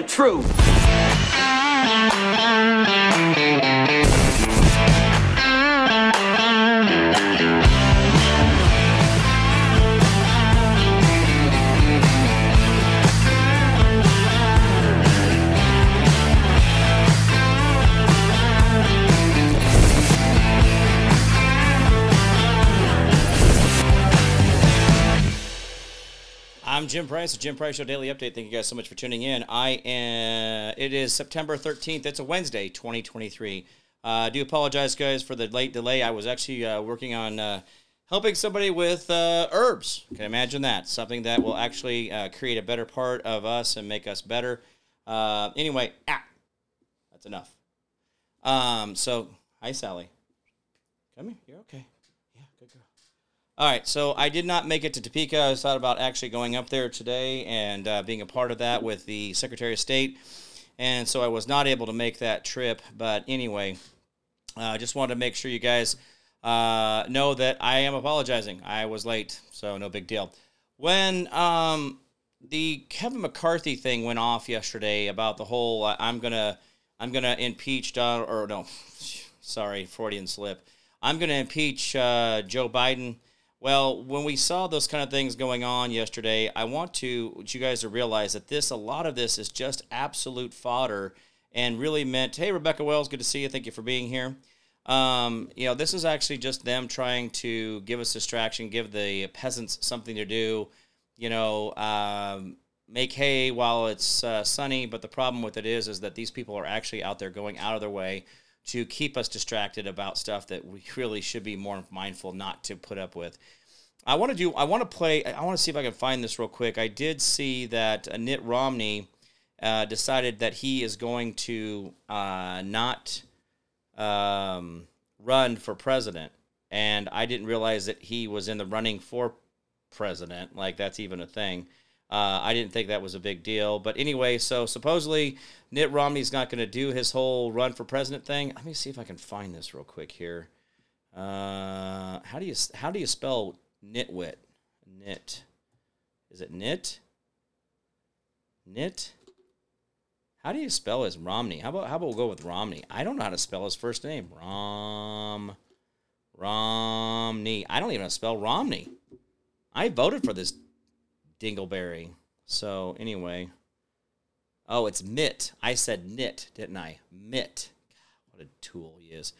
the truth. Jim Price, the Jim Price Show Daily Update. Thank you guys so much for tuning in. I am, it is September 13th. It's a Wednesday, 2023. Uh, I do apologize, guys, for the late delay. I was actually uh, working on uh, helping somebody with uh, herbs. Can imagine that? Something that will actually uh, create a better part of us and make us better. Uh, anyway, ah, that's enough. Um, so, hi, Sally. Come here. You're okay. All right, so I did not make it to Topeka. I thought about actually going up there today and uh, being a part of that with the Secretary of State, and so I was not able to make that trip. But anyway, uh, I just wanted to make sure you guys uh, know that I am apologizing. I was late, so no big deal. When um, the Kevin McCarthy thing went off yesterday about the whole uh, I'm gonna I'm gonna impeach Donald or no, sorry, Freudian slip. I'm gonna impeach uh, Joe Biden. Well, when we saw those kind of things going on yesterday, I want to you guys to realize that this a lot of this is just absolute fodder and really meant. Hey, Rebecca Wells, good to see you. Thank you for being here. Um, you know, this is actually just them trying to give us distraction, give the peasants something to do. You know, um, make hay while it's uh, sunny. But the problem with it is, is that these people are actually out there going out of their way to keep us distracted about stuff that we really should be more mindful not to put up with. I want to do. I want to play. I want to see if I can find this real quick. I did see that Mitt Romney uh, decided that he is going to uh, not um, run for president, and I didn't realize that he was in the running for president. Like that's even a thing. Uh, I didn't think that was a big deal. But anyway, so supposedly Mitt Romney's not going to do his whole run for president thing. Let me see if I can find this real quick here. Uh, how do you how do you spell nitwit? Nit. Is it nit? Nit. How do you spell his Romney? How about how about we'll go with Romney? I don't know how to spell his first name. Rom. Romney. I don't even know how to spell Romney. I voted for this Dingleberry. So anyway. Oh, it's Mitt. I said knit, didn't I? Mitt. What a tool he is.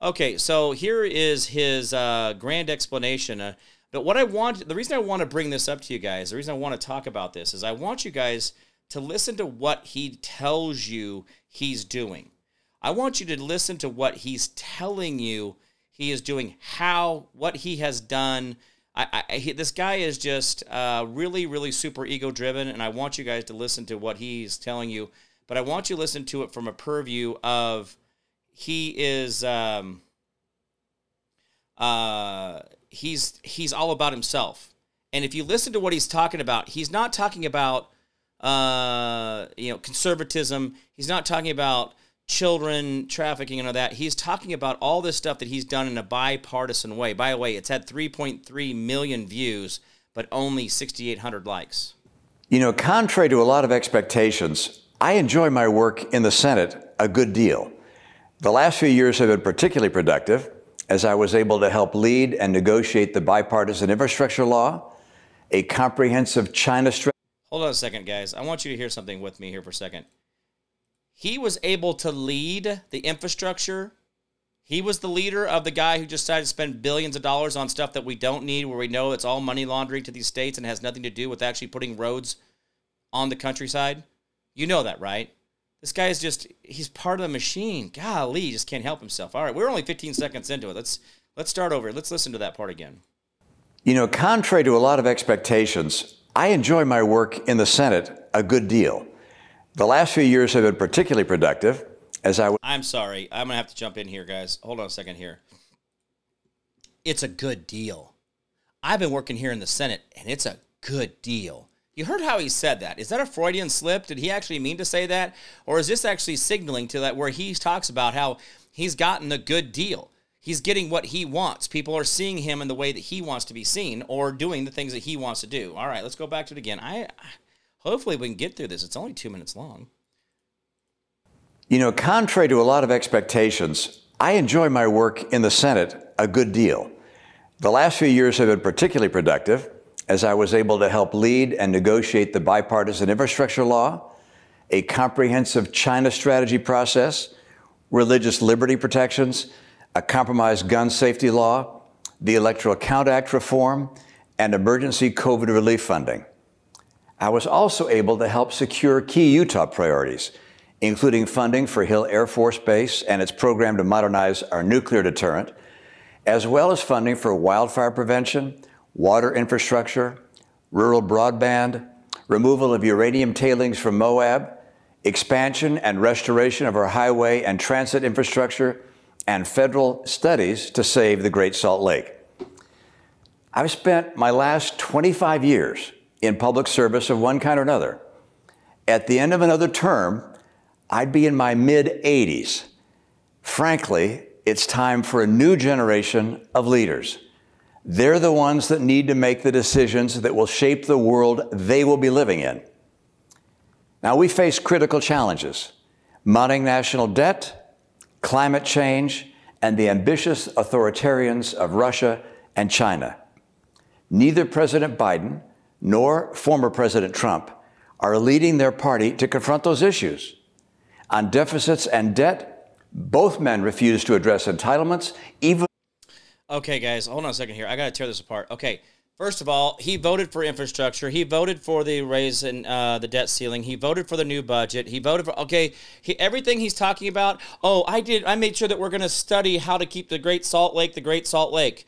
Okay, so here is his uh, grand explanation. Uh, but what I want, the reason I want to bring this up to you guys, the reason I want to talk about this is I want you guys to listen to what he tells you he's doing. I want you to listen to what he's telling you he is doing, how, what he has done. I, I this guy is just uh, really, really super ego driven, and I want you guys to listen to what he's telling you. But I want you to listen to it from a purview of he is um, uh, he's he's all about himself. And if you listen to what he's talking about, he's not talking about uh, you know conservatism. He's not talking about children trafficking and all that. He's talking about all this stuff that he's done in a bipartisan way. By the way, it's had 3.3 million views, but only 6,800 likes. You know, contrary to a lot of expectations, I enjoy my work in the Senate a good deal. The last few years have been particularly productive as I was able to help lead and negotiate the bipartisan infrastructure law, a comprehensive China strategy. Hold on a second, guys. I want you to hear something with me here for a second. He was able to lead the infrastructure. He was the leader of the guy who just decided to spend billions of dollars on stuff that we don't need, where we know it's all money laundering to these states and has nothing to do with actually putting roads on the countryside. You know that, right? This guy is just he's part of the machine. Golly, he just can't help himself. All right, we're only 15 seconds into it. Let's let's start over. Let's listen to that part again. You know, contrary to a lot of expectations, I enjoy my work in the Senate a good deal. The last few years have been particularly productive as I I'm sorry. I'm going to have to jump in here, guys. Hold on a second here. It's a good deal. I've been working here in the Senate, and it's a good deal. You heard how he said that. Is that a Freudian slip? Did he actually mean to say that? Or is this actually signaling to that where he talks about how he's gotten a good deal? He's getting what he wants. People are seeing him in the way that he wants to be seen or doing the things that he wants to do. All right, let's go back to it again. I hopefully we can get through this. It's only 2 minutes long. You know, contrary to a lot of expectations, I enjoy my work in the Senate a good deal. The last few years have been particularly productive as I was able to help lead and negotiate the bipartisan infrastructure law, a comprehensive China strategy process, religious liberty protections, a compromised gun safety law, the Electoral Count Act reform, and emergency COVID relief funding. I was also able to help secure key Utah priorities including funding for Hill Air Force Base and its program to modernize our nuclear deterrent, as well as funding for wildfire prevention, water infrastructure, rural broadband, removal of uranium tailings from Moab, expansion and restoration of our highway and transit infrastructure, and federal studies to save the Great Salt Lake. I've spent my last 25 years in public service of one kind or another. At the end of another term, I'd be in my mid 80s. Frankly, it's time for a new generation of leaders. They're the ones that need to make the decisions that will shape the world they will be living in. Now, we face critical challenges mounting national debt, climate change, and the ambitious authoritarians of Russia and China. Neither President Biden nor former President Trump are leading their party to confront those issues. On deficits and debt, both men refuse to address entitlements, even. Okay, guys, hold on a second here. I got to tear this apart. Okay. First of all, he voted for infrastructure. He voted for the raise in uh, the debt ceiling. He voted for the new budget. He voted for okay. He, everything he's talking about. Oh, I did. I made sure that we're going to study how to keep the Great Salt Lake the Great Salt Lake.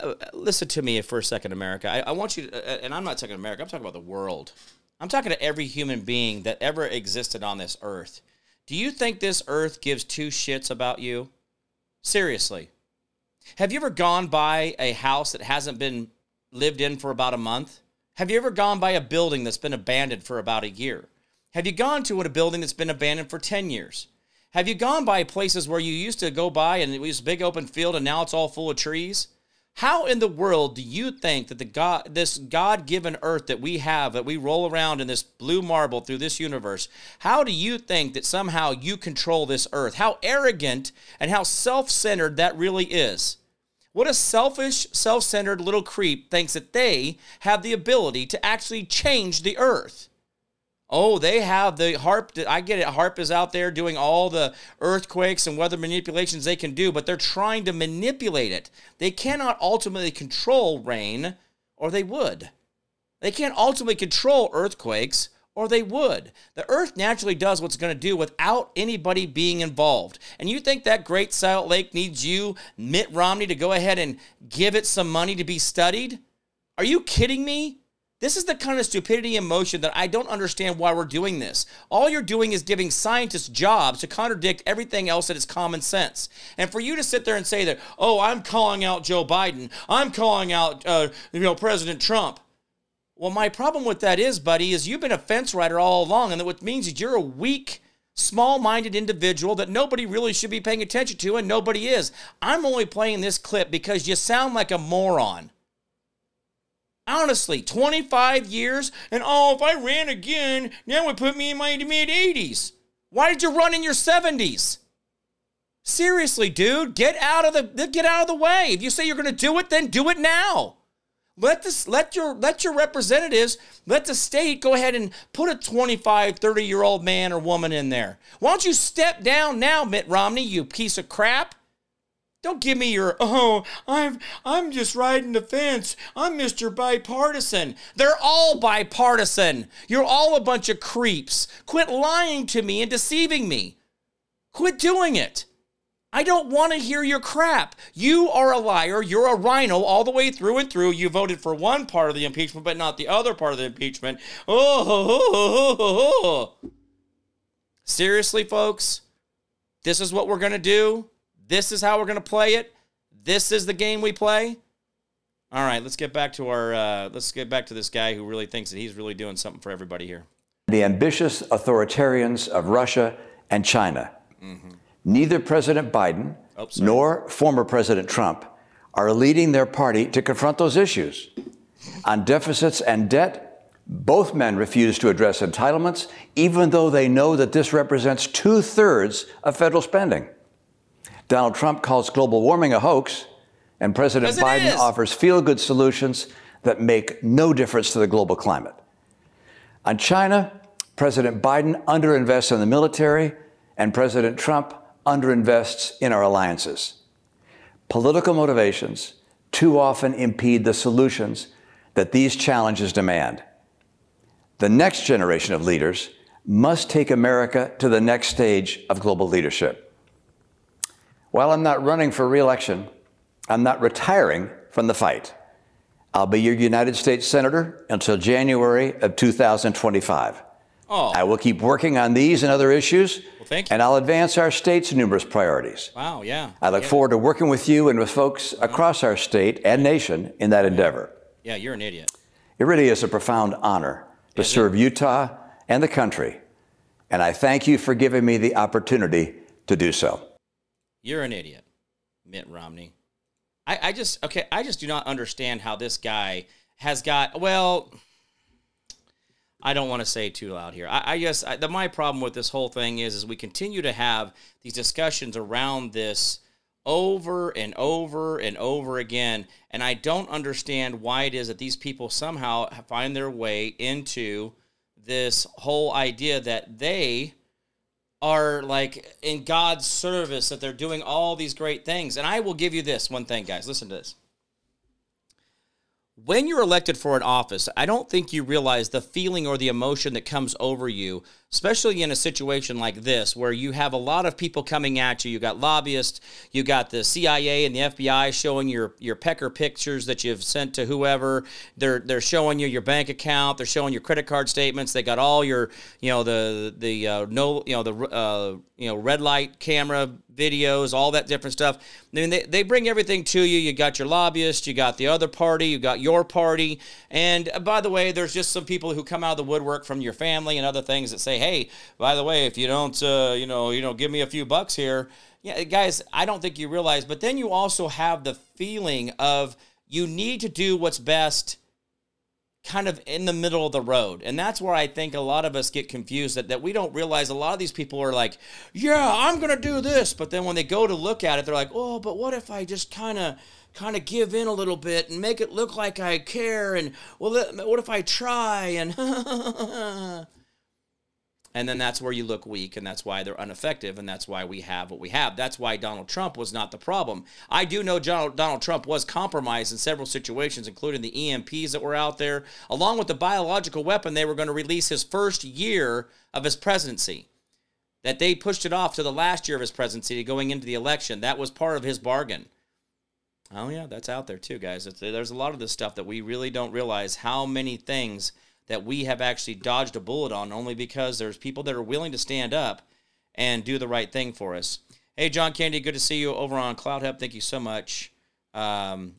Uh, listen to me for a second, America. I, I want you to, uh, and I'm not talking America. I'm talking about the world. I'm talking to every human being that ever existed on this earth. Do you think this earth gives two shits about you? Seriously. Have you ever gone by a house that hasn't been lived in for about a month? Have you ever gone by a building that's been abandoned for about a year? Have you gone to a building that's been abandoned for 10 years? Have you gone by places where you used to go by and it was a big open field and now it's all full of trees? How in the world do you think that the God, this God-given earth that we have, that we roll around in this blue marble through this universe, how do you think that somehow you control this earth? How arrogant and how self-centered that really is. What a selfish, self-centered little creep thinks that they have the ability to actually change the earth. Oh, they have the HAARP. I get it. HAARP is out there doing all the earthquakes and weather manipulations they can do, but they're trying to manipulate it. They cannot ultimately control rain, or they would. They can't ultimately control earthquakes, or they would. The earth naturally does what's going to do without anybody being involved. And you think that Great Salt Lake needs you, Mitt Romney, to go ahead and give it some money to be studied? Are you kidding me? This is the kind of stupidity and motion that I don't understand why we're doing this. All you're doing is giving scientists jobs to contradict everything else that is common sense. And for you to sit there and say that, oh, I'm calling out Joe Biden, I'm calling out, uh, you know, President Trump. Well, my problem with that is, buddy, is you've been a fence rider all along, and that what means is you're a weak, small-minded individual that nobody really should be paying attention to, and nobody is. I'm only playing this clip because you sound like a moron. Honestly, 25 years, and oh, if I ran again, that would put me in my mid 80s. Why did you run in your 70s? Seriously, dude, get out of the get out of the way. If you say you're going to do it, then do it now. Let this let your let your representatives, let the state go ahead and put a 25, 30 year old man or woman in there. Why don't you step down now, Mitt Romney, you piece of crap? Don't give me your oh, I'm I'm just riding the fence. I'm Mr. Bipartisan. They're all bipartisan. You're all a bunch of creeps. Quit lying to me and deceiving me. Quit doing it. I don't want to hear your crap. You are a liar. You're a RINO all the way through and through. You voted for one part of the impeachment, but not the other part of the impeachment. Oh, oh, oh, oh. seriously, folks, this is what we're going to do. This is how we're going to play it. This is the game we play. All right, let's get back to our. Uh, let's get back to this guy who really thinks that he's really doing something for everybody here. The ambitious authoritarians of Russia and China. Mm-hmm. Neither President Biden oh, nor former President Trump are leading their party to confront those issues. On deficits and debt, Both men refuse to address entitlements, even though they know that this represents two thirds of federal spending. Donald Trump calls global warming a hoax, and President Biden is. offers feel good solutions that make no difference to the global climate. On China, President Biden underinvests in the military, and President Trump underinvests in our alliances. Political motivations too often impede the solutions that these challenges demand. The next generation of leaders must take America to the next stage of global leadership. While I'm not running for reelection, I'm not retiring from the fight. I'll be your United States Senator until January of 2025. Oh. I will keep working on these and other issues. Well. And I'll advance our state's numerous priorities. Wow, yeah. I look yeah. forward to working with you and with folks uh-huh. across our state and nation in that endeavor. Yeah, you're an idiot. It really is a profound honor to is serve it? Utah and the country. And I thank you for giving me the opportunity to do so. You're an idiot, Mitt Romney. I, I just, okay, I just do not understand how this guy has got, well, I don't want to say too loud here. I, I guess I, the, my problem with this whole thing is, is we continue to have these discussions around this over and over and over again, and I don't understand why it is that these people somehow find their way into this whole idea that they are like in God's service, that they're doing all these great things. And I will give you this one thing, guys. Listen to this when you're elected for an office, I don't think you realize the feeling or the emotion that comes over you, especially in a situation like this where you have a lot of people coming at you. You got lobbyists, you got the CIA and the FBI showing your your pecker pictures that you've sent to whoever. They're they're showing you your bank account, they're showing your credit card statements. They got all your, you know, the the uh, no, you know, the uh, you know, red light camera videos, all that different stuff. I mean, they, they bring everything to you. You got your lobbyist, you got the other party, you got your party. And uh, by the way, there's just some people who come out of the woodwork from your family and other things that say, hey, by the way, if you don't, uh, you know, you know, give me a few bucks here. Yeah, guys, I don't think you realize. But then you also have the feeling of you need to do what's best kind of in the middle of the road. And that's where I think a lot of us get confused that, that we don't realize a lot of these people are like, yeah, I'm going to do this. But then when they go to look at it, they're like, oh, but what if I just kind of kind of give in a little bit and make it look like I care and well what if I try and And then that's where you look weak, and that's why they're ineffective, and that's why we have what we have. That's why Donald Trump was not the problem. I do know Donald Trump was compromised in several situations, including the EMPs that were out there, along with the biological weapon they were going to release his first year of his presidency. That they pushed it off to the last year of his presidency going into the election. That was part of his bargain. Oh, yeah, that's out there too, guys. It's, there's a lot of this stuff that we really don't realize how many things that we have actually dodged a bullet on only because there's people that are willing to stand up and do the right thing for us. Hey, John Candy, good to see you over on CloutHub. Thank you so much um,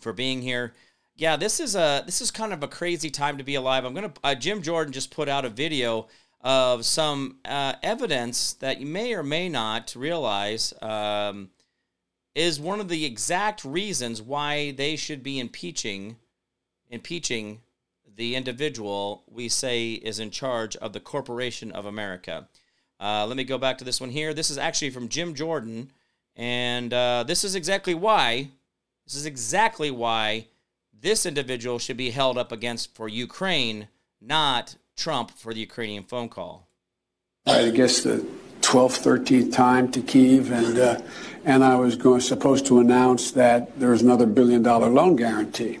for being here. Yeah, this is a this is kind of a crazy time to be alive. I'm gonna uh, Jim Jordan just put out a video of some uh, evidence that you may or may not realize um, is one of the exact reasons why they should be impeaching impeaching the individual we say is in charge of the Corporation of America. Uh, let me go back to this one here. This is actually from Jim Jordan, and uh, this is exactly why. This is exactly why this individual should be held up against for Ukraine, not Trump for the Ukrainian phone call. I guess the 12th, 13th time to Kiev, and uh, and I was going supposed to announce that there was another billion dollar loan guarantee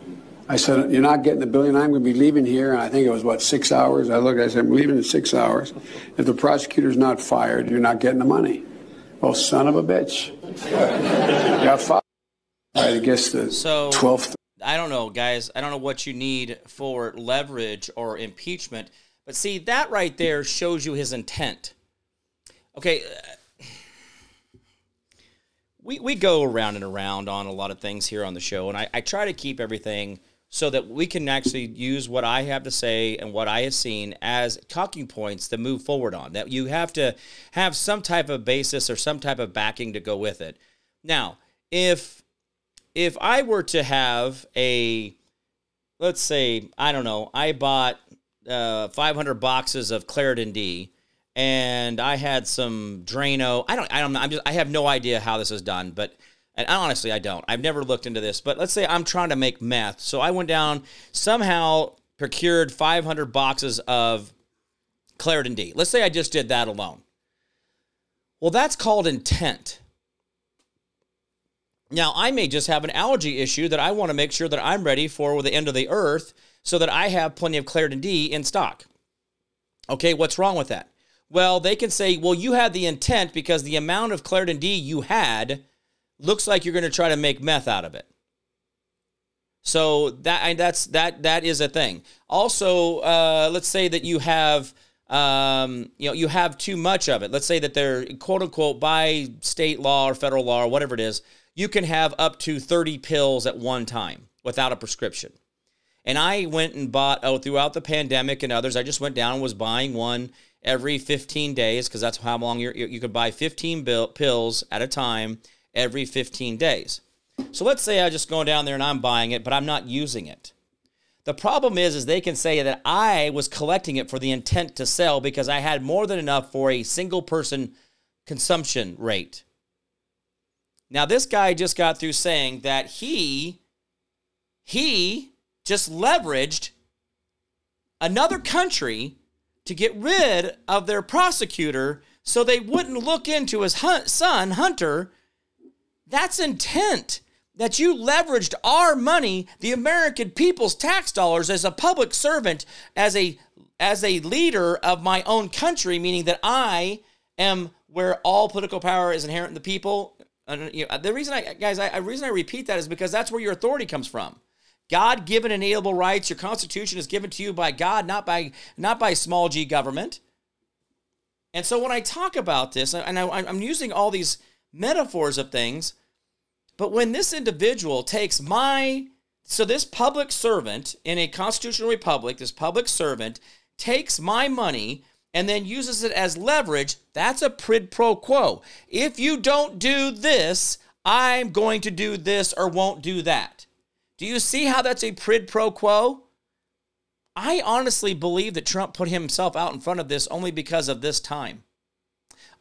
I said, You're not getting the billion. I'm going to be leaving here. And I think it was, what, six hours? I looked, I said, I'm leaving in six hours. If the prosecutor's not fired, you're not getting the money. Well, son of a bitch. Got fired. I guess the so, 12th. I don't know, guys. I don't know what you need for leverage or impeachment. But see, that right there shows you his intent. Okay. we, we go around and around on a lot of things here on the show, and I, I try to keep everything so that we can actually use what I have to say and what I have seen as talking points to move forward on. That you have to have some type of basis or some type of backing to go with it. Now, if if I were to have a let's say I don't know, I bought uh, 500 boxes of Claritin D and I had some Drano. I don't I don't know. I'm just I have no idea how this is done, but and honestly, I don't. I've never looked into this, but let's say I'm trying to make meth. So I went down, somehow procured 500 boxes of Claritin D. Let's say I just did that alone. Well, that's called intent. Now, I may just have an allergy issue that I want to make sure that I'm ready for the end of the earth so that I have plenty of Claritin D in stock. Okay, what's wrong with that? Well, they can say, well, you had the intent because the amount of Claritin D you had looks like you're going to try to make meth out of it. So that that's that that is a thing. Also, uh, let's say that you have um, you know you have too much of it. Let's say that they're quote unquote by state law or federal law or whatever it is, you can have up to 30 pills at one time without a prescription. And I went and bought oh throughout the pandemic and others. I just went down and was buying one every 15 days because that's how long you you could buy 15 bill, pills at a time every 15 days. So let's say I just go down there and I'm buying it, but I'm not using it. The problem is, is they can say that I was collecting it for the intent to sell because I had more than enough for a single person consumption rate. Now, this guy just got through saying that he, he just leveraged another country to get rid of their prosecutor so they wouldn't look into his son, Hunter, that's intent. That you leveraged our money, the American people's tax dollars, as a public servant, as a as a leader of my own country, meaning that I am where all political power is inherent in the people. And, you know, the reason I, guys, I, the reason I repeat that is because that's where your authority comes from. God given inalienable rights. Your Constitution is given to you by God, not by not by small g government. And so when I talk about this, and I, I'm using all these metaphors of things, but when this individual takes my, so this public servant in a constitutional republic, this public servant takes my money and then uses it as leverage, that's a quid pro quo. If you don't do this, I'm going to do this or won't do that. Do you see how that's a quid pro quo? I honestly believe that Trump put himself out in front of this only because of this time.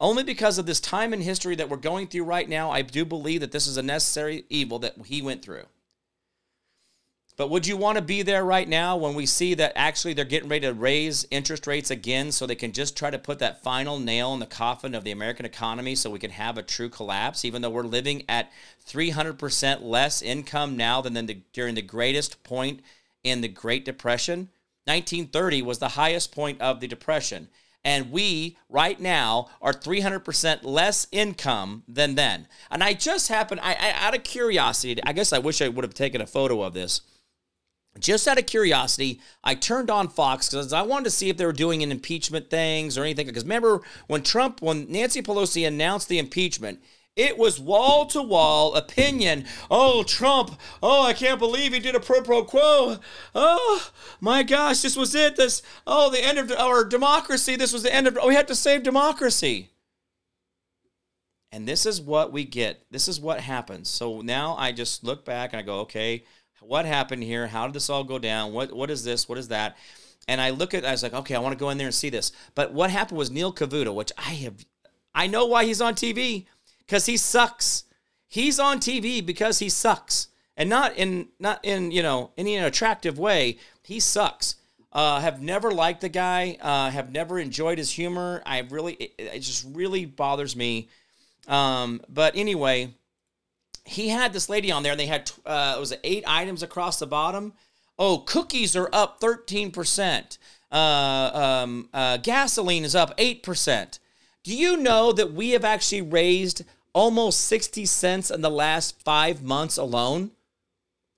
Only because of this time in history that we're going through right now, I do believe that this is a necessary evil that he went through. But would you want to be there right now when we see that actually they're getting ready to raise interest rates again so they can just try to put that final nail in the coffin of the American economy so we can have a true collapse, even though we're living at 300% less income now than the, during the greatest point in the Great Depression? 1930 was the highest point of the Depression and we right now are 300% less income than then. And I just happened, I, I, out of curiosity, I guess I wish I would have taken a photo of this. Just out of curiosity, I turned on Fox because I wanted to see if they were doing an impeachment things or anything. Because remember when Trump, when Nancy Pelosi announced the impeachment, it was wall to wall opinion. Oh, Trump. Oh, I can't believe he did a pro pro quo. Oh, my gosh, this was it. This, oh, the end of our democracy. This was the end of, oh, we had to save democracy. And this is what we get. This is what happens. So now I just look back and I go, okay, what happened here? How did this all go down? What What is this? What is that? And I look at, I was like, okay, I want to go in there and see this. But what happened was Neil Cavuto, which I have, I know why he's on TV because he sucks. He's on TV because he sucks, and not in not in you know any attractive way. He sucks. Uh, have never liked the guy. Uh, have never enjoyed his humor. I really, it, it just really bothers me. Um, but anyway, he had this lady on there, and they had uh, it was eight items across the bottom. Oh, cookies are up thirteen percent. Uh, um, uh, gasoline is up eight percent. Do you know that we have actually raised almost 60 cents in the last five months alone.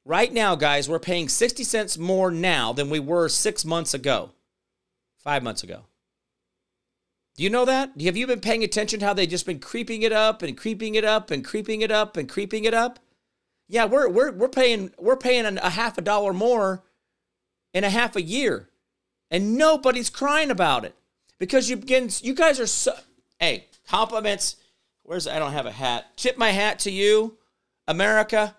Right now, guys, we're paying 60 cents more now than we were six months ago, five months ago. Do you know that? Have you been paying attention how they've just been creeping it up and creeping it up and creeping it up and creeping it up? Yeah, we're we're we're paying we're paying a half a dollar more in a half a year, and nobody's crying about it because you begin. You guys are so. Hey, compliments. Where's I don't have a hat. Tip my hat to you, America.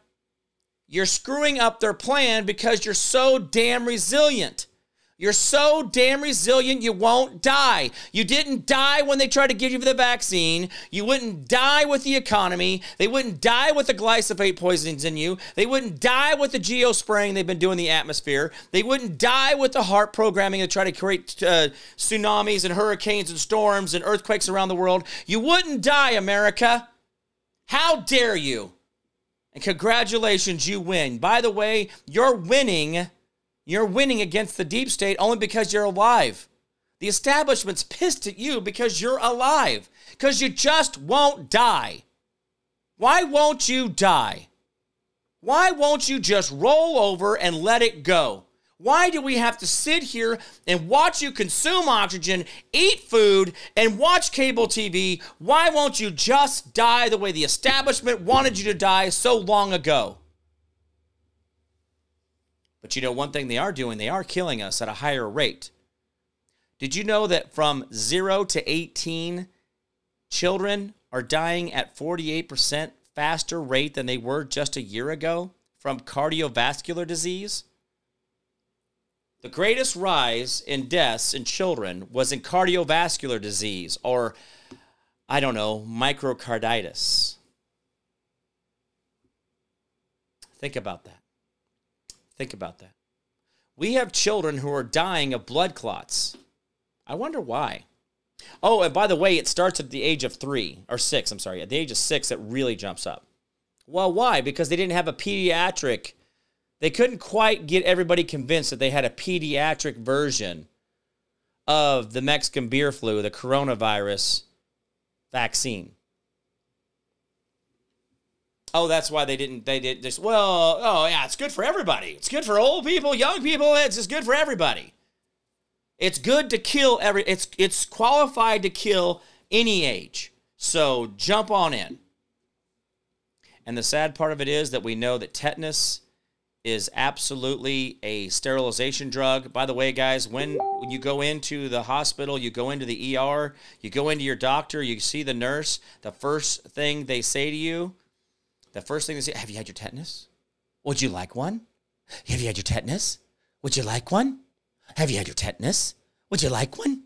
You're screwing up their plan because you're so damn resilient. You're so damn resilient, you won't die. You didn't die when they tried to give you the vaccine. You wouldn't die with the economy. They wouldn't die with the glyphosate poisonings in you. They wouldn't die with the geo spraying they've been doing in the atmosphere. They wouldn't die with the HAARP programming to try to create uh, tsunamis and hurricanes and storms and earthquakes around the world. You wouldn't die, America. How dare you? And congratulations, you win. By the way, you're winning you're winning against the deep state only because you're alive. The establishment's pissed at you because you're alive, because you just won't die. Why won't you die? Why won't you just roll over and let it go? Why do we have to sit here and watch you consume oxygen, eat food, and watch cable TV? Why won't you just die the way the establishment wanted you to die so long ago? But you know, one thing they are doing, they are killing us at a higher rate. Did you know that from 0 to 18, children are dying at 48% faster rate than they were just a year ago from cardiovascular disease? The greatest rise in deaths in children was in cardiovascular disease or, I don't know, microcarditis. Think about that. Think about that. We have children who are dying of blood clots. I wonder why. Oh, and by the way, it starts at the age of three or six. I'm sorry, at the age of six, it really jumps up. Well, why? Because they didn't have a pediatric, they couldn't quite get everybody convinced that they had a pediatric version of the Mexican beer flu, the coronavirus vaccine oh, that's why they didn't, they did this. Well, oh, yeah, it's good for everybody. It's good for old people, young people. It's just good for everybody. It's good to kill every, it's, it's qualified to kill any age. So jump on in. And the sad part of it is that we know that tetanus is absolutely a sterilization drug. By the way, guys, when, when you go into the hospital, you go into the ER, you go into your doctor, you see the nurse, the first thing they say to you the first thing they say, have you had your tetanus? Would you like one? Have you had your tetanus? Would you like one? Have you had your tetanus? Would you like one?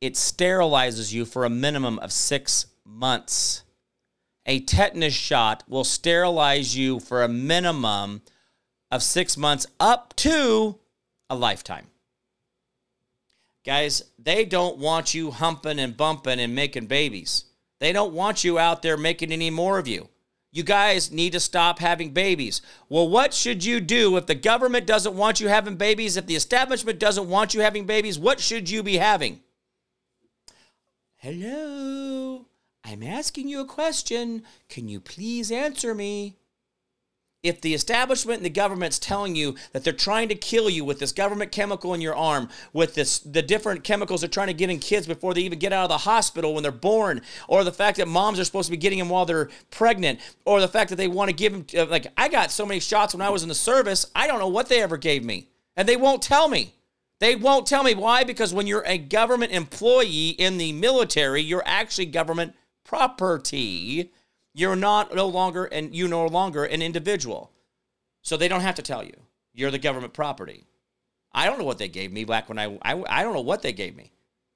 It sterilizes you for a minimum of six months. A tetanus shot will sterilize you for a minimum of six months up to a lifetime. Guys, they don't want you humping and bumping and making babies. They don't want you out there making any more of you. You guys need to stop having babies. Well, what should you do if the government doesn't want you having babies? If the establishment doesn't want you having babies, what should you be having? Hello, I'm asking you a question. Can you please answer me? If the establishment and the government's telling you that they're trying to kill you with this government chemical in your arm, with this the different chemicals they're trying to get in kids before they even get out of the hospital when they're born, or the fact that moms are supposed to be getting them while they're pregnant, or the fact that they want to give them uh, like I got so many shots when I was in the service, I don't know what they ever gave me, and they won't tell me. They won't tell me. Why? Because when you're a government employee in the military, you're actually government property you're not no longer and you no longer an individual. So they don't have to tell you. You're the government property. I don't know what they gave me back when I, I I don't know what they gave me.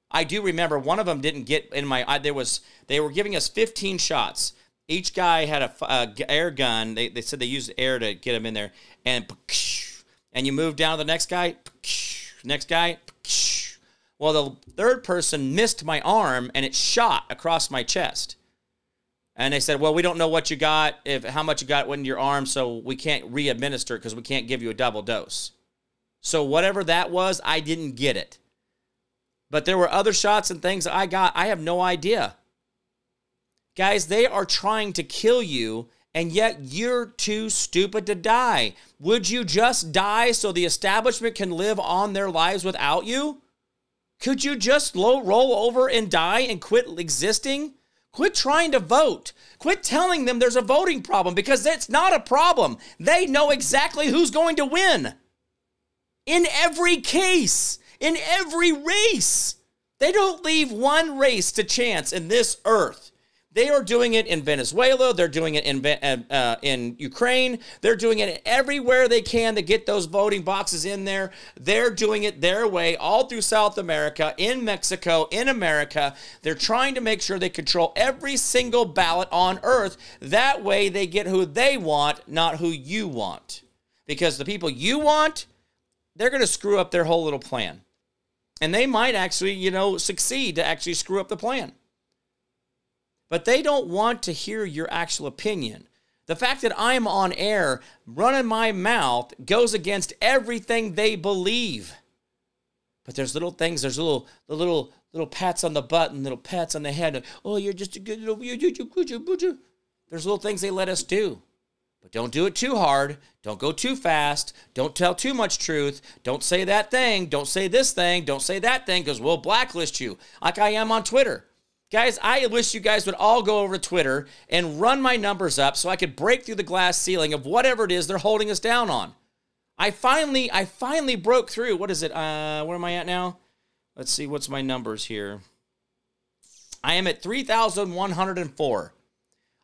I do remember one of them didn't get in my I, there was they were giving us 15 shots. Each guy had a, a air gun. They, they said they used air to get them in there and and you move down to the next guy, next guy. Well, the third person missed my arm and it shot across my chest. And they said, "Well, we don't know what you got, if how much you got went in your arm, so we can't re-administer because we can't give you a double dose." So whatever that was, I didn't get it. But there were other shots and things I got. I have no idea. Guys, they are trying to kill you, and yet you're too stupid to die. Would you just die so the establishment can live on their lives without you? Could you just low roll over and die and quit existing? Quit trying to vote. Quit telling them there's a voting problem because it's not a problem. They know exactly who's going to win. In every case, in every race. They don't leave one race to chance in this earth. They are doing it in Venezuela. They're doing it in uh, uh, in Ukraine. They're doing it everywhere they can to get those voting boxes in there. They're doing it their way all through South America, in Mexico, in America. They're trying to make sure they control every single ballot on earth. That way they get who they want, not who you want. Because the people you want, they're going to screw up their whole little plan. And they might actually, you know, succeed to actually screw up the plan but they don't want to hear your actual opinion. The fact that I'm on air running my mouth goes against everything they believe. But there's little things, there's little the little little pats on the butt and little pats on the head. oh, you're just a good little There's little things they let us do. But don't do it too hard. Don't go too fast. Don't tell too much truth. Don't say that thing. Don't say this thing. Don't say that thing because we'll blacklist you, like I am on Twitter. Guys, I wish you guys would all go over to Twitter and run my numbers up so I could break through the glass ceiling of whatever it is they're holding us down on. I finally, I finally broke through. What is it? Uh, where am I at now? Let's see. What's my numbers here? I am at 3,104.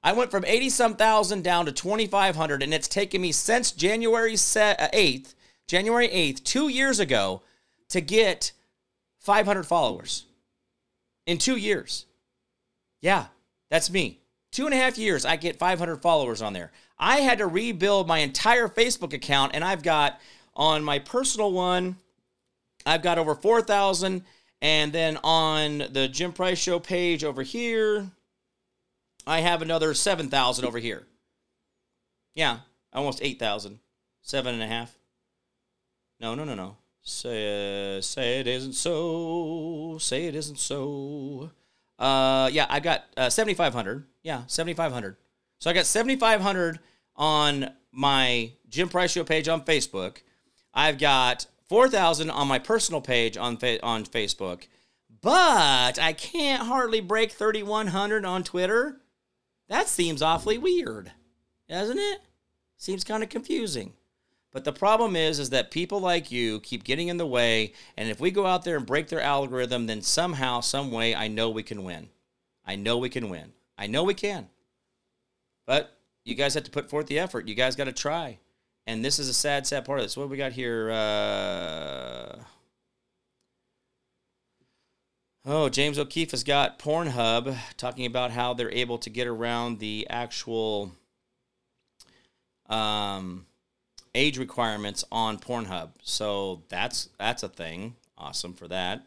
I went from 80 some thousand down to 2,500, and it's taken me since January 8th, uh, January 8th, two years ago, to get 500 followers in two years. Yeah, that's me. Two and a half years, I get 500 followers on there. I had to rebuild my entire Facebook account, and I've got on my personal one, I've got over 4,000. And then on the Jim Price Show page over here, I have another 7,000 over here. Yeah, almost 8,000. Seven and a half. No, no, no, no. Say, uh, say it isn't so. Say it isn't so. Uh, yeah, I got uh, 7,500. Yeah, 7,500. So I got 7,500 on my Jim Price Show page on Facebook. I've got 4,000 on my personal page on fa- on Facebook, but I can't hardly break 3,100 on Twitter. That seems awfully weird, doesn't it? Seems kind of confusing. But the problem is, is that people like you keep getting in the way, and if we go out there and break their algorithm, then somehow, some way, I know we can win. I know we can win. I know we can. But you guys have to put forth the effort. You guys got to try. And this is a sad, sad part of this. What we got here? Uh... Oh, James O'Keefe has got Pornhub talking about how they're able to get around the actual um, age requirements on Pornhub. So that's that's a thing. Awesome for that.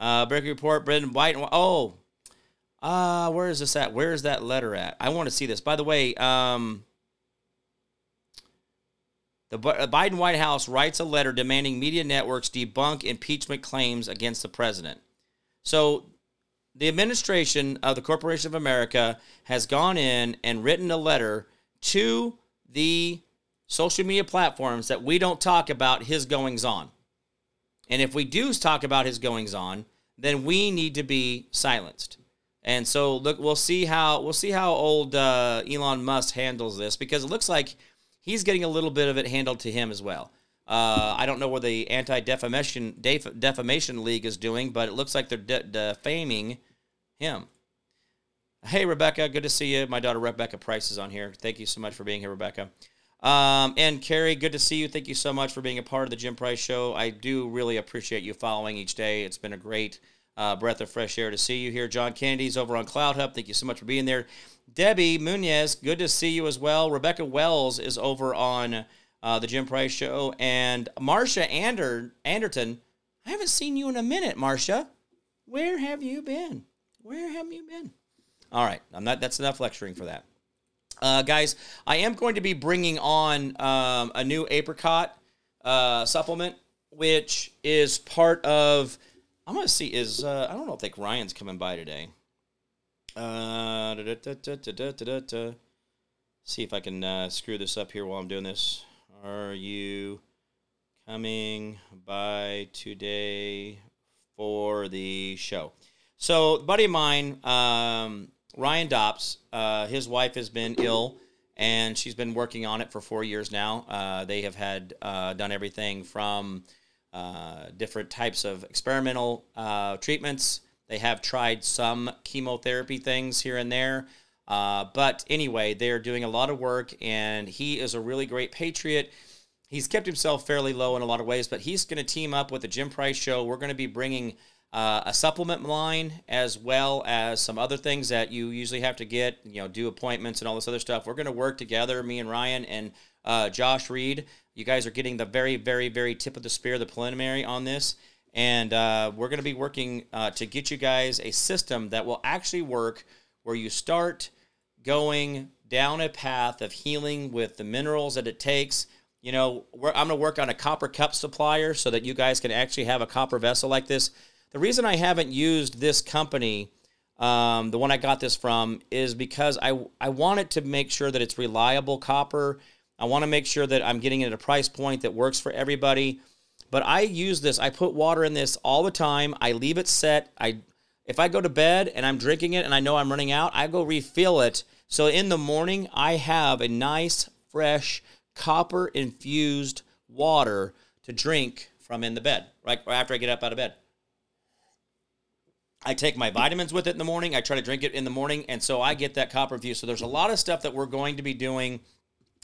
Uh, breaking report, Brendan White. Oh, uh, where is this at? Where is that letter at? I want to see this. By the way, um, the Biden White House writes a letter demanding media networks debunk impeachment claims against the president. So, the administration of the Corporation of America has gone in and written a letter to the social media platforms that we don't talk about his goings on. And if we do talk about his goings on, then we need to be silenced. And so look, we'll see how we'll see how old uh, Elon Musk handles this because it looks like he's getting a little bit of it handled to him as well. Uh, I don't know what the anti defamation def- defamation league is doing, but it looks like they're de- defaming him. Hey Rebecca, good to see you. My daughter Rebecca Price is on here. Thank you so much for being here, Rebecca. Um, and Carrie, good to see you. Thank you so much for being a part of the Jim Price Show. I do really appreciate you following each day. It's been a great uh, breath of fresh air to see you here. John Kennedy's over on CloutHub. Thank you so much for being there. Debbie Munez, good to see you as well. Rebecca Wells is over on uh, the Jim Price Show. And Marcia Ander- Anderton, I haven't seen you in a minute, Marcia. Where have you been? Where have you been? All right, I'm not. That's enough lecturing for that. Uh, guys, I am going to be bringing on um, a new apricot uh, supplement, which is part of. I'm gonna see is uh, I don't know if think Ryan's coming by today. Uh, see if I can uh, screw this up here while I'm doing this. Are you coming by today for the show. So, buddy of mine, um, Ryan Dobbs, uh, his wife has been ill, and she's been working on it for four years now. Uh, they have had uh, done everything from uh, different types of experimental uh, treatments. They have tried some chemotherapy things here and there. Uh, but anyway, they're doing a lot of work, and he is a really great patriot. He's kept himself fairly low in a lot of ways, but he's going to team up with the Jim Price Show. We're going to be bringing uh, a supplement line as well as some other things that you usually have to get, you know, do appointments and all this other stuff. We're going to work together, me and Ryan and uh, Josh Reed. You guys are getting the very, very, very tip of the spear, the preliminary on this. And uh, we're going to be working uh, to get you guys a system that will actually work where you start going down a path of healing with the minerals that it takes. You know, I'm going to work on a copper cup supplier so that you guys can actually have a copper vessel like this the reason I haven't used this company, um, the one I got this from, is because I I want it to make sure that it's reliable copper. I want to make sure that I'm getting it at a price point that works for everybody. But I use this. I put water in this all the time. I leave it set. I if I go to bed and I'm drinking it and I know I'm running out, I go refill it. So in the morning, I have a nice, fresh, copper infused water to drink from in the bed, right after I get up out of bed. I take my vitamins with it in the morning. I try to drink it in the morning, and so I get that copper view. So there's a lot of stuff that we're going to be doing.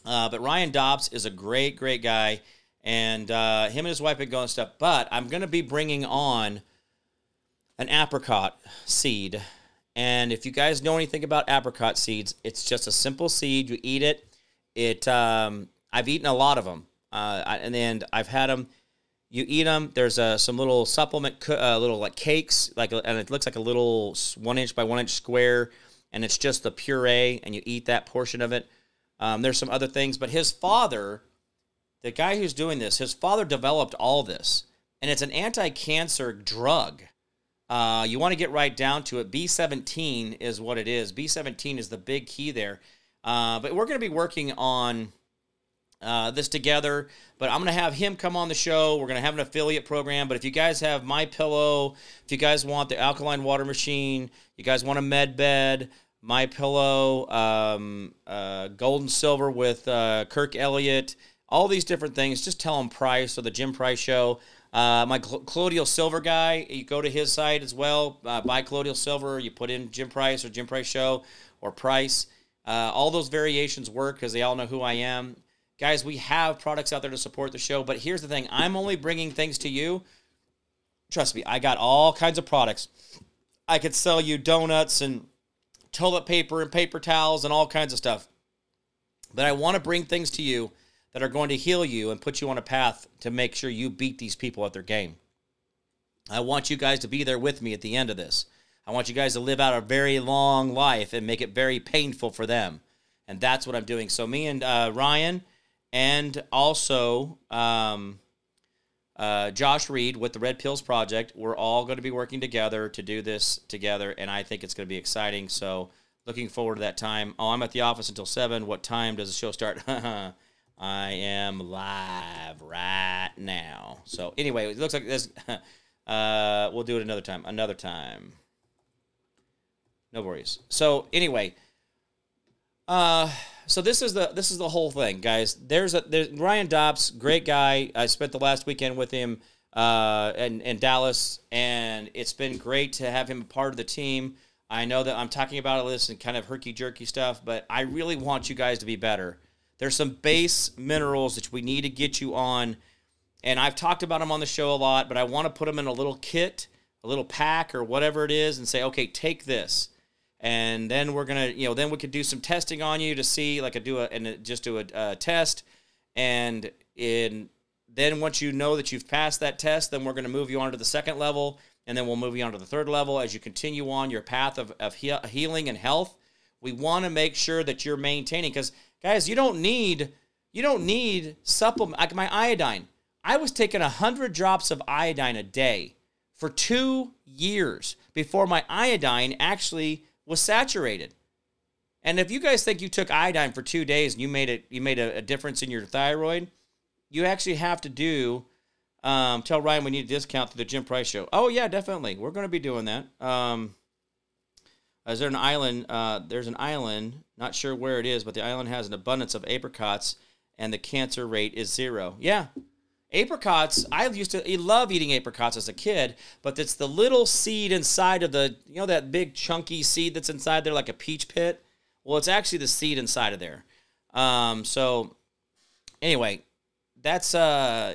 Uh, but Ryan Dobbs is a great, great guy, and uh, him and his wife have been going stuff. But I'm going to be bringing on an apricot seed, and if you guys know anything about apricot seeds, it's just a simple seed. You eat it. It um, I've eaten a lot of them, uh, and then I've had them you eat them. There's uh, some little supplement, uh, little like cakes, like, and it looks like a little one inch by one inch square, and it's just the puree, and you eat that portion of it. Um, there's some other things, but his father, the guy who's doing this, his father developed all this, and it's an anti-cancer drug. Uh, you want to get right down to it. B17 is what it is. B17 is the big key there. Uh, but we're going to be working on uh, this together. But I'm going to have him come on the show. We're going to have an affiliate program. But if you guys have My Pillow, if you guys want the alkaline water machine, you guys want a med bed, My Pillow, um, uh, gold and silver with uh, Kirk Elliott, all these different things. Just tell him Price or the Jim Price Show. Uh, my Cl- Silver guy, you go to his site as well. Uh, buy Colloidal Silver. You put in Jim Price or Jim Price Show or Price. Uh, all those variations work because they all know who I am. Guys, we have products out there to support the show, but here's the thing I'm only bringing things to you. Trust me, I got all kinds of products. I could sell you donuts and toilet paper and paper towels and all kinds of stuff. But I want to bring things to you that are going to heal you and put you on a path to make sure you beat these people at their game. I want you guys to be there with me at the end of this. I want you guys to live out a very long life and make it very painful for them. And that's what I'm doing. So, me and uh, Ryan, and also um, uh, Josh Reed with the Red Pills Project. We're all going to be working together to do this together, and I think it's going to be exciting. So, looking forward to that time. Oh, I'm at the office until 7. What time does the show start? I am live right now. So, anyway, it looks like this. Uh, we'll do it another time. Another time. No worries. So, anyway, uh, so this is the this is the whole thing, guys. There's a there's Ryan Dobbs, great guy. I spent the last weekend with him uh, in, in Dallas, and it's been great to have him a part of the team. I know that I'm talking about this and kind of herky jerky stuff, but I really want you guys to be better. There's some base minerals that we need to get you on, and I've talked about them on the show a lot, but I want to put them in a little kit, a little pack, or whatever it is, and say, okay, take this and then we're gonna you know then we could do some testing on you to see like a do a and just do a, a test. And in then once you know that you've passed that test then we're going to move you on to the second level. And then we'll move you on to the third level as you continue on your path of, of he- healing and health. We want to make sure that you're maintaining because guys you don't need you don't need supplement like my iodine. I was taking 100 drops of iodine a day for two years before my iodine actually was saturated. And if you guys think you took iodine for two days and you made it, you made a, a difference in your thyroid, you actually have to do Um, tell Ryan we need a discount to the Jim Price show. Oh yeah, definitely. We're going to be doing that. Um, is there an island? Uh, there's an island. Not sure where it is, but the island has an abundance of apricots, and the cancer rate is zero. Yeah, apricots. I used to love eating apricots as a kid, but it's the little seed inside of the you know that big chunky seed that's inside there like a peach pit. Well, it's actually the seed inside of there. Um, so anyway, that's uh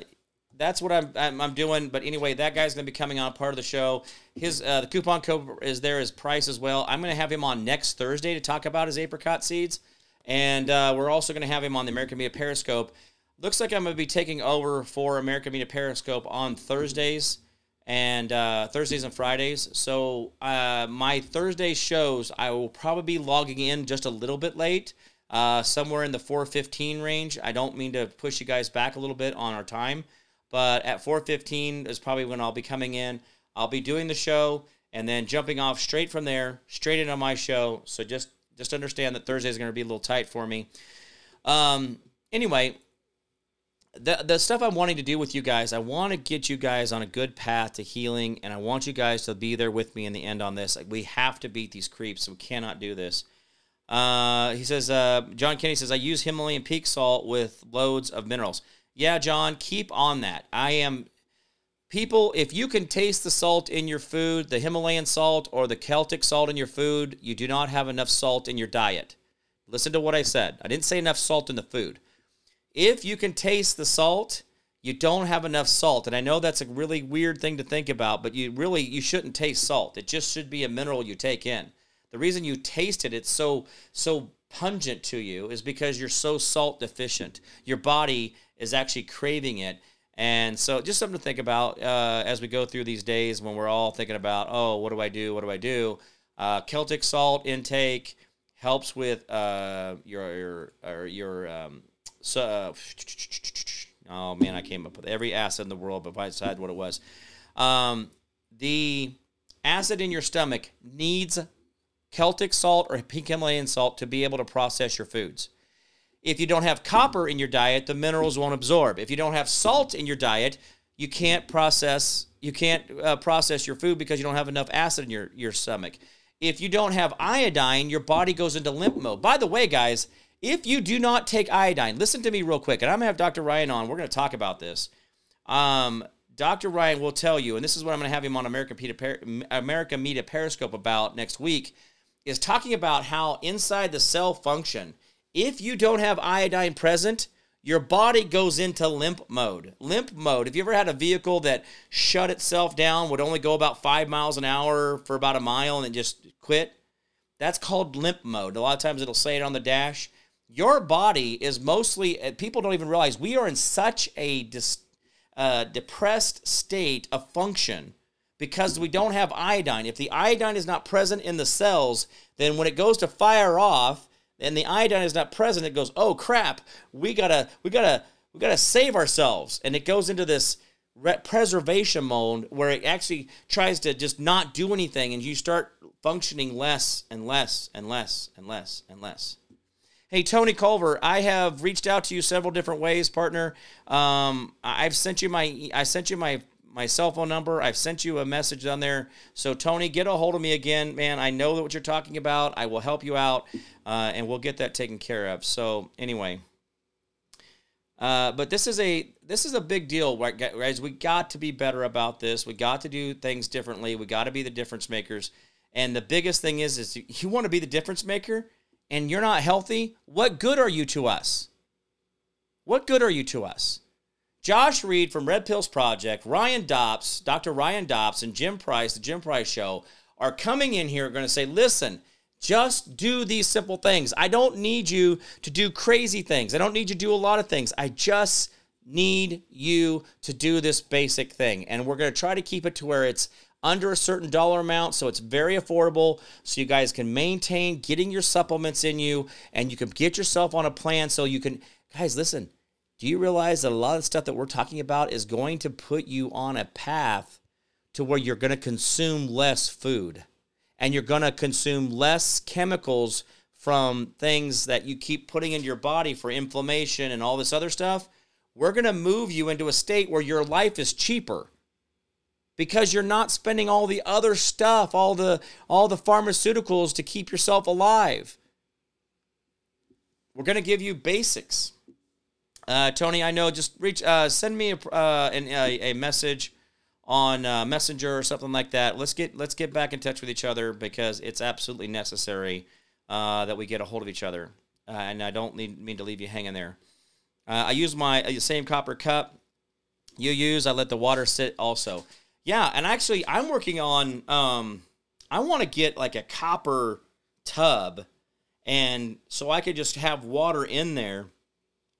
that's what I'm, I'm, doing. But anyway, that guy's to be coming on part of the show. His uh, the coupon code is there as price as well. I'm to have him on next Thursday to talk about his apricot seeds, and uh, we're also to have him on the American Media Periscope. Looks like I'm going to be taking over for American Media Periscope on Thursdays and uh, Thursdays and Fridays. So uh, my Thursday shows, I will probably be logging in just a little bit late, uh, somewhere in the 4:15 range. I don't mean to push you guys back a little bit on our time. But at 4:15 is probably when I'll be coming in. I'll be doing the show and then jumping off straight from there, straight into my show. So just just understand that Thursday is going to be a little tight for me. Um, anyway, the the stuff I'm wanting to do with you guys, I want to get you guys on a good path to healing, and I want you guys to be there with me in the end on this. Like we have to beat these creeps. We cannot do this. Uh, he says, uh, John Kenny says, I use Himalayan peak salt with loads of minerals. Yeah, John, keep on that. I am people, if you can taste the salt in your food, the Himalayan salt or the Celtic salt in your food, you do not have enough salt in your diet. Listen to what I said. I didn't say enough salt in the food. If you can taste the salt, you don't have enough salt. And I know that's a really weird thing to think about, but you really you shouldn't taste salt. It just should be a mineral you take in. The reason you taste it, it's so so pungent to you is because you're so salt deficient. Your body is actually craving it. And so, just something to think about uh, as we go through these days when we're all thinking about, oh, what do I do? What do I do? Uh, Celtic salt intake helps with uh, your your your um, so. Uh, oh man, I came up with every acid in the world, but I decide what it was, um, the acid in your stomach needs Celtic salt or pink Himalayan salt to be able to process your foods. If you don't have copper in your diet, the minerals won't absorb. If you don't have salt in your diet, you can't process you can't uh, process your food because you don't have enough acid in your, your stomach. If you don't have iodine, your body goes into limp mode. By the way, guys, if you do not take iodine, listen to me real quick, and I'm gonna have Dr. Ryan on. We're gonna talk about this. Um, Dr. Ryan will tell you, and this is what I'm gonna have him on American Media, Media Periscope about next week, is talking about how inside the cell function if you don't have iodine present, your body goes into limp mode. Limp mode. If you ever had a vehicle that shut itself down, would only go about five miles an hour for about a mile and then just quit, that's called limp mode. A lot of times it'll say it on the dash. Your body is mostly, uh, people don't even realize we are in such a dis, uh, depressed state of function because we don't have iodine. If the iodine is not present in the cells, then when it goes to fire off, and the iodine is not present, it goes, oh crap, we gotta, we gotta, we gotta save ourselves, and it goes into this preservation mode where it actually tries to just not do anything, and you start functioning less and less and less and less and less. Hey Tony Culver, I have reached out to you several different ways, partner. Um, I've sent you my I sent you my my cell phone number. I've sent you a message on there. So, Tony, get a hold of me again, man. I know that what you're talking about. I will help you out, uh, and we'll get that taken care of. So, anyway, uh, but this is a this is a big deal, guys? We got to be better about this. We got to do things differently. We got to be the difference makers. And the biggest thing is, is you want to be the difference maker, and you're not healthy. What good are you to us? What good are you to us? Josh Reed from Red Pills Project, Ryan Dobbs, Dr. Ryan Dobbs, and Jim Price, the Jim Price Show, are coming in here going to say, listen, just do these simple things. I don't need you to do crazy things. I don't need you to do a lot of things. I just need you to do this basic thing. And we're going to try to keep it to where it's under a certain dollar amount so it's very affordable so you guys can maintain getting your supplements in you and you can get yourself on a plan so you can guys listen do you realize that a lot of the stuff that we're talking about is going to put you on a path to where you're going to consume less food and you're going to consume less chemicals from things that you keep putting in your body for inflammation and all this other stuff? We're going to move you into a state where your life is cheaper because you're not spending all the other stuff, all the all the pharmaceuticals to keep yourself alive. We're going to give you basics. Uh, Tony, I know. Just reach, uh, send me a, uh, an, a, a message on uh, Messenger or something like that. Let's get let's get back in touch with each other because it's absolutely necessary uh, that we get a hold of each other. Uh, and I don't need, mean to leave you hanging there. I use my same copper cup you use. I let the water sit also. Yeah, and actually, I'm working on. Um, I want to get like a copper tub, and so I could just have water in there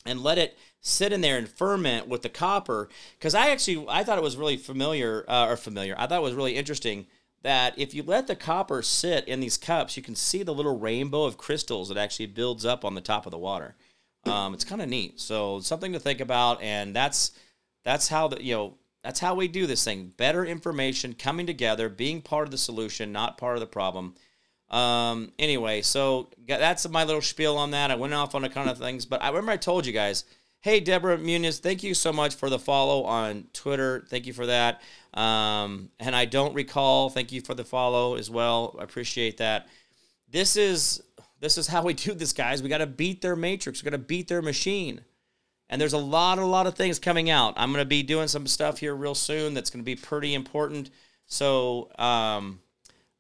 and let it sit in there and ferment with the copper. Because I actually I thought it was really familiar uh, or familiar. I thought it was really interesting that if you let the copper sit in these cups, you can see the little rainbow of crystals that actually builds up on the top of the water. Um, it's kind of neat. So something to think about, and that's that's how the you know that's how we do this thing. Better information coming together, being part of the solution, not part of the problem. Um, anyway, so that's my little spiel on that. I went off on a kind of things, but I remember I told you guys, hey, Deborah Muniz, thank you so much for the follow on Twitter. Thank you for that. Um, and I don't recall, thank you for the follow as well. I appreciate that. This is this is how we do this, guys. We got to beat their matrix. We got to beat their machine. And there's a lot, a lot of things coming out. I'm going to be doing some stuff here real soon that's going to be pretty important. So, um,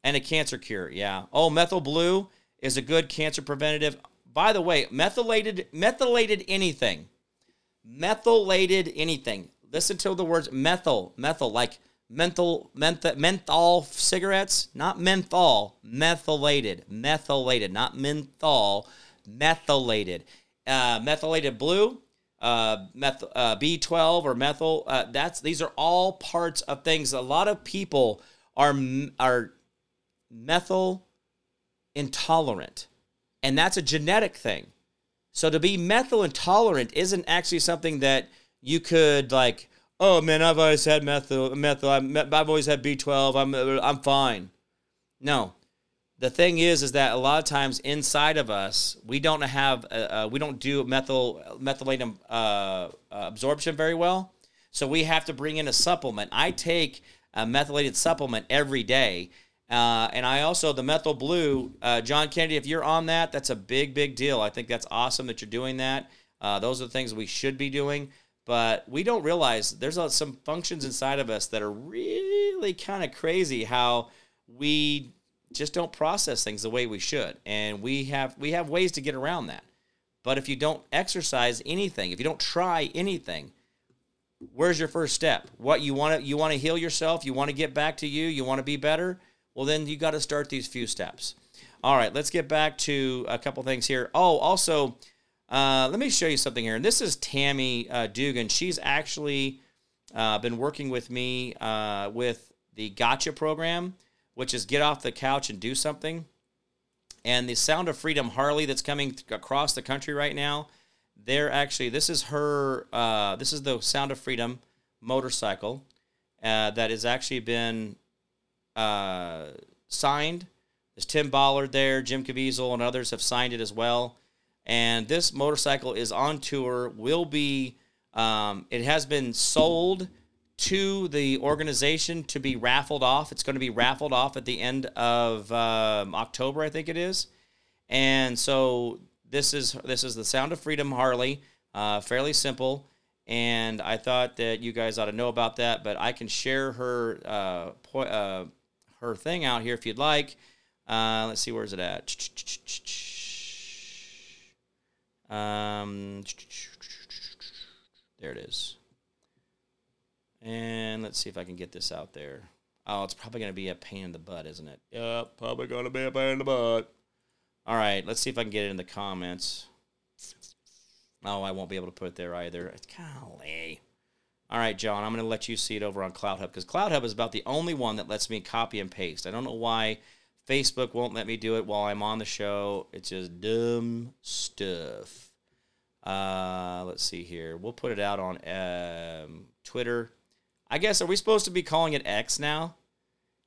and a cancer cure, yeah. Oh, methyl blue is a good cancer preventative. By the way, methylated, methylated anything, methylated anything. Listen to the words methyl, methyl, like menthol, menth- menthol cigarettes, not menthol, methylated, methylated, not menthol, methylated. Uh, methylated blue, uh, meth- uh, B12 or methyl. Uh, that's these are all parts of things. A lot of people are are methyl intolerant, and that's a genetic thing. So to be methyl intolerant isn't actually something that you could like oh man, I've always had methyl, methyl. I've always had B12. I'm, I'm fine. No, the thing is, is that a lot of times inside of us, we don't have, uh, uh, we don't do methyl, methylated uh, absorption very well. So we have to bring in a supplement. I take a methylated supplement every day. Uh, and I also, the methyl blue, uh, John Kennedy, if you're on that, that's a big, big deal. I think that's awesome that you're doing that. Uh, those are the things we should be doing but we don't realize there's some functions inside of us that are really kind of crazy how we just don't process things the way we should. And we have we have ways to get around that. But if you don't exercise anything if you don't try anything where's your first step? What you want to you want to heal yourself? You want to get back to you? You want to be better? Well then you got to start these few steps. All right let's get back to a couple things here. Oh also uh, let me show you something here. And this is Tammy uh, Dugan. She's actually uh, been working with me uh, with the Gotcha program, which is get off the couch and do something. And the Sound of Freedom Harley that's coming across the country right now, they're actually, this is her, uh, this is the Sound of Freedom motorcycle uh, that has actually been signed. There's Tim Ballard there, Jim Caviezel, and others have signed it as well and this motorcycle is on tour. Will be. Um, it has been sold to the organization to be raffled off. It's going to be raffled off at the end of um, October, I think it is. And so this is this is the Sound of Freedom Harley. Uh, fairly simple, and I thought that you guys ought to know about that. But I can share her uh, po- uh, her thing out here if you'd like. Uh, let's see where's it at. Um, there it is. And let's see if I can get this out there. Oh, it's probably going to be a pain in the butt, isn't it? Yep, probably going to be a pain in the butt. All right, let's see if I can get it in the comments. Oh, I won't be able to put it there either. Golly. All right, John, I'm going to let you see it over on CloutHub because CloutHub is about the only one that lets me copy and paste. I don't know why Facebook won't let me do it while I'm on the show. It's just dumb stuff. Uh, let's see here. We'll put it out on um, Twitter. I guess are we supposed to be calling it X now?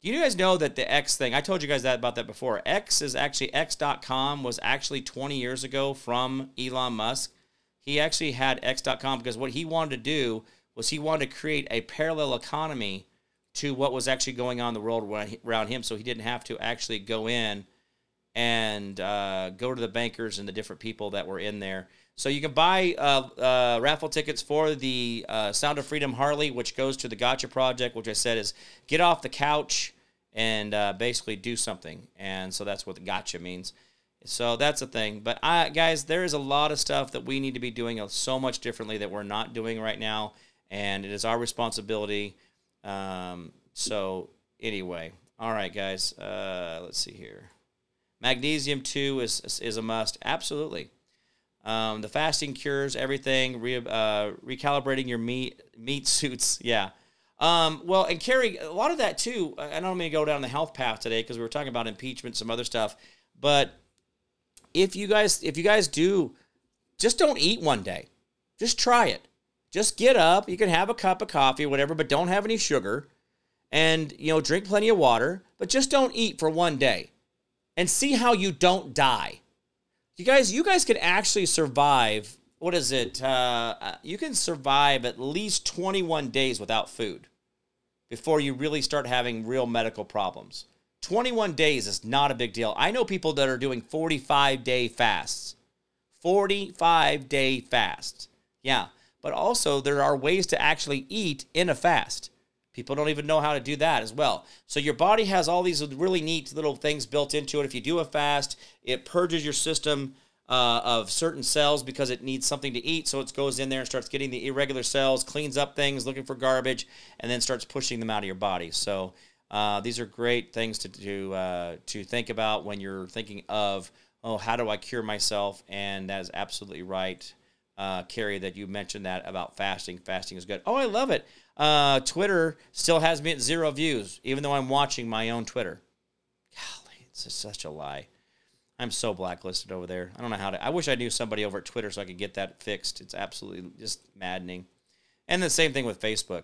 Do you guys know that the X thing? I told you guys that about that before. X is actually X.com was actually 20 years ago from Elon Musk. He actually had X.com because what he wanted to do was he wanted to create a parallel economy to what was actually going on in the world around him, so he didn't have to actually go in and uh, go to the bankers and the different people that were in there. So you can buy uh, uh, raffle tickets for the uh, Sound of Freedom Harley, which goes to the Gotcha Project, which I said is get off the couch and uh, basically do something. And so that's what Gotcha means. So that's a thing. But I, guys, there is a lot of stuff that we need to be doing so much differently that we're not doing right now, and it is our responsibility. Um, so anyway, all right, guys. Uh, let's see here. Magnesium two is is a must. Absolutely. Um, the fasting cures everything. Re, uh, recalibrating your meat meat suits. Yeah. Um, well, and Carrie, a lot of that too. I don't mean to go down the health path today because we were talking about impeachment, some other stuff. But if you guys, if you guys do, just don't eat one day. Just try it. Just get up. You can have a cup of coffee whatever, but don't have any sugar. And you know, drink plenty of water. But just don't eat for one day, and see how you don't die. You guys, you guys can actually survive. What is it? Uh, uh you can survive at least 21 days without food before you really start having real medical problems. 21 days is not a big deal. I know people that are doing 45 day fasts. 45 day fasts. Yeah. But also, there are ways to actually eat in a fast. People don't even know how to do that as well. So, your body has all these really neat little things built into it. If you do a fast, it purges your system uh, of certain cells because it needs something to eat. So it goes in there and starts getting the irregular cells, cleans up things, looking for garbage, and then starts pushing them out of your body. So uh, these are great things to to uh, to think about when you're thinking of oh how do I cure myself? And that is absolutely right, uh, Carrie, that you mentioned that about fasting. Fasting is good. Oh, I love it. Uh, Twitter still has me at zero views, even though I'm watching my own Twitter. Golly, it's such a lie. I'm so blacklisted over there. I don't know how to. I wish I knew somebody over at Twitter so I could get that fixed. It's absolutely just maddening. And the same thing with Facebook.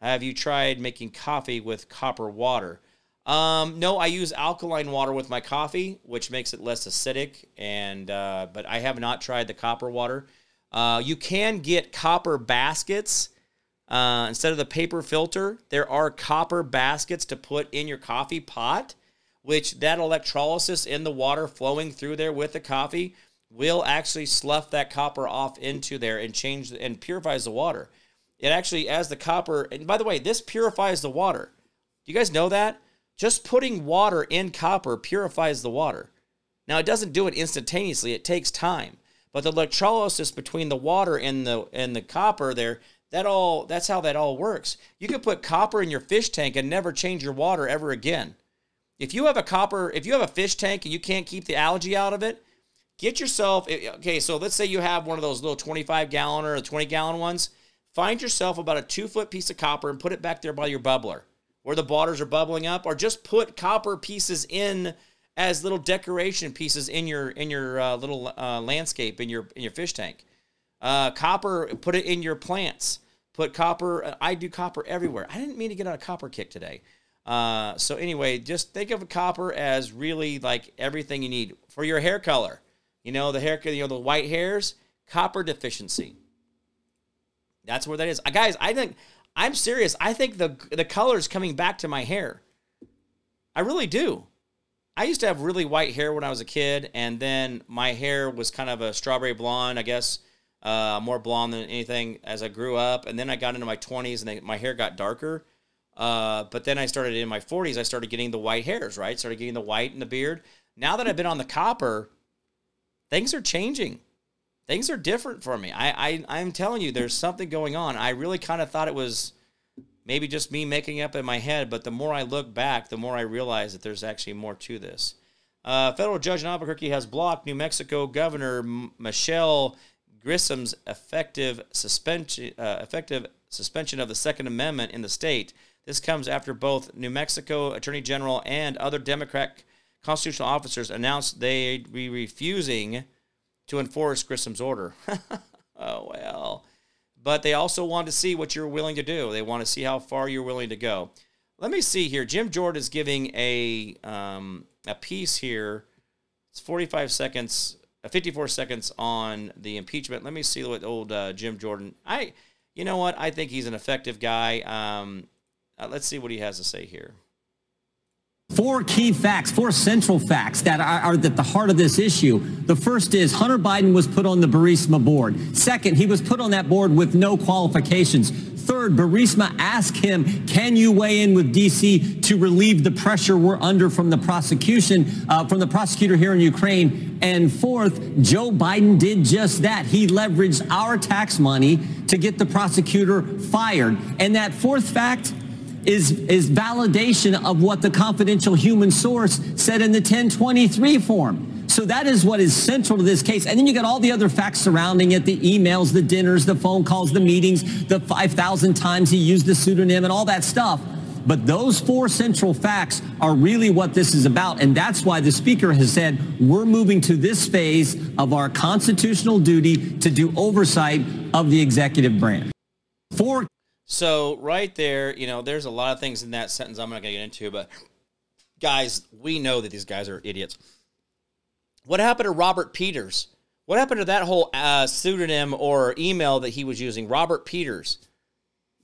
Have you tried making coffee with copper water? Um, no, I use alkaline water with my coffee, which makes it less acidic. And uh, but I have not tried the copper water. Uh, you can get copper baskets uh, instead of the paper filter. There are copper baskets to put in your coffee pot which that electrolysis in the water flowing through there with the coffee will actually slough that copper off into there and change and purifies the water. It actually, as the copper, and by the way, this purifies the water. Do you guys know that? Just putting water in copper purifies the water. Now, it doesn't do it instantaneously, it takes time. But the electrolysis between the water and the and the copper there, that all that's how that all works. You could put copper in your fish tank and never change your water ever again. If you have a copper, if you have a fish tank and you can't keep the algae out of it, get yourself, eh, okay, so let's say you have one of those little 25 gallon or 20 gallon ones. Find yourself about a two foot piece of copper and put it back there by your bubbler where the waters are bubbling up, or just put copper pieces in as little decoration pieces in your in your uh, little uh, landscape in your in your fish tank. Uh, copper, put it in your plants. Put copper. Uh, I do copper everywhere. I didn't mean to get on a copper kick today. Uh, so anyway, just think of copper as really like everything you need for your hair color. You know, the hair, you know, the white hairs, copper deficiency. That's where that is. Uh, guys, I think I'm serious. I think the the color's coming back to my hair. I really do. I used to have really white hair when I was a kid, and then my hair was kind of a strawberry blonde, I guess, uh, more blonde than anything as I grew up. And then I got into my 20s, and they, my hair got darker. Uh, but then I started in my 40s, I started getting the white hairs, right? Started getting the white in the beard. Now that I've been on the copper, things are changing. Things are different for me. I, I I'm telling you, there's something going on. I really kind of thought it was maybe just me making up in my head, but the more I look back, the more I realize that there's actually more to this. Uh, federal judge in Albuquerque has blocked New Mexico Governor Michelle Grisham's effective suspension, uh, effective suspension of the Second Amendment in the state. This comes after both New Mexico Attorney General and other Democrat constitutional officers announced they'd be refusing to enforce Grisham's order. oh, well. But they also want to see what you're willing to do. They want to see how far you're willing to go. Let me see here. Jim Jordan is giving a, um, a piece here. It's 45 seconds 54 seconds on the impeachment. Let me see what old uh, Jim Jordan. I, you know what? I think he's an effective guy. Um, uh, let's see what he has to say here. Four key facts, four central facts that are, are, at the heart of this issue. The first is Hunter Biden was put on the Burisma board. Second, he was put on that board with no qualifications. Third, Burisma asked him, can you weigh in with D.C. to relieve the pressure we're under from the prosecution, uh, from the prosecutor here in Ukraine? And fourth, Joe Biden did just that. He leveraged our tax money to get the prosecutor fired. And that fourth fact, is, is validation of what the confidential human source said in the 1023 form. So that is what is central to this case. And then you got all the other facts surrounding it, the emails, the dinners, the phone calls, the meetings, the 5,000 times he used the pseudonym and all that stuff. But those four central facts are really what this is about. And that's why the speaker has said we're moving to this phase of our constitutional duty to do oversight of the executive branch. Four so right there, you know, there's a lot of things in that sentence I'm not going to get into, but guys, we know that these guys are idiots. What happened to Robert Peters? What happened to that whole uh, pseudonym or email that he was using? Robert Peters.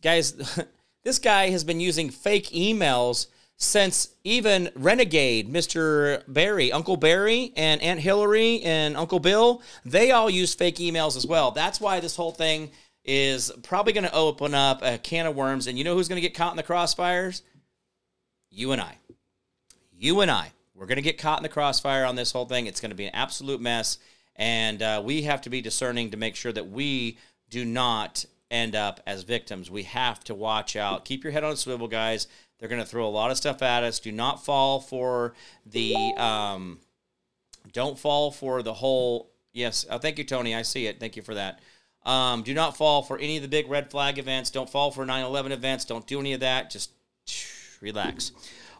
Guys, this guy has been using fake emails since even Renegade, Mr. Barry, Uncle Barry, and Aunt Hillary, and Uncle Bill, they all use fake emails as well. That's why this whole thing is probably going to open up a can of worms. And you know who's going to get caught in the crossfires? You and I. You and I. We're going to get caught in the crossfire on this whole thing. It's going to be an absolute mess. And uh, we have to be discerning to make sure that we do not end up as victims. We have to watch out. Keep your head on a swivel, guys. They're going to throw a lot of stuff at us. Do not fall for the. Um, don't fall for the whole. Yes. Oh, thank you, Tony. I see it. Thank you for that. Um, do not fall for any of the big red flag events. Don't fall for 9 11 events. Don't do any of that. Just relax.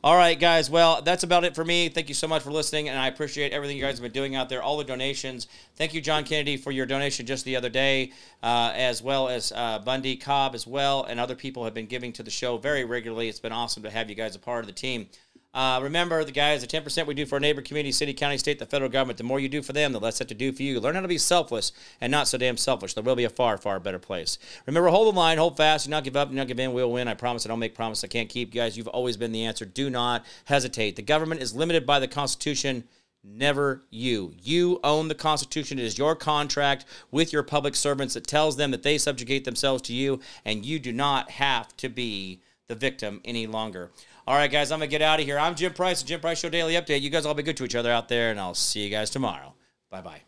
All right, guys. Well, that's about it for me. Thank you so much for listening, and I appreciate everything you guys have been doing out there, all the donations. Thank you, John Kennedy, for your donation just the other day, uh, as well as uh, Bundy Cobb as well, and other people have been giving to the show very regularly. It's been awesome to have you guys a part of the team. Uh, remember, the guys, the 10% we do for our neighbor, community, city, county, state, the federal government, the more you do for them, the less have to do for you. Learn how to be selfless and not so damn selfish. There will be a far, far better place. Remember, hold the line, hold fast, do not give up, do not give in. We'll win. I promise I don't make promises I can't keep. You guys, you've always been the answer. Do not hesitate. The government is limited by the Constitution never you. You own the Constitution. It is your contract with your public servants that tells them that they subjugate themselves to you, and you do not have to be the victim any longer. All right, guys, I'm going to get out of here. I'm Jim Price, the Jim Price Show Daily Update. You guys all be good to each other out there, and I'll see you guys tomorrow. Bye bye.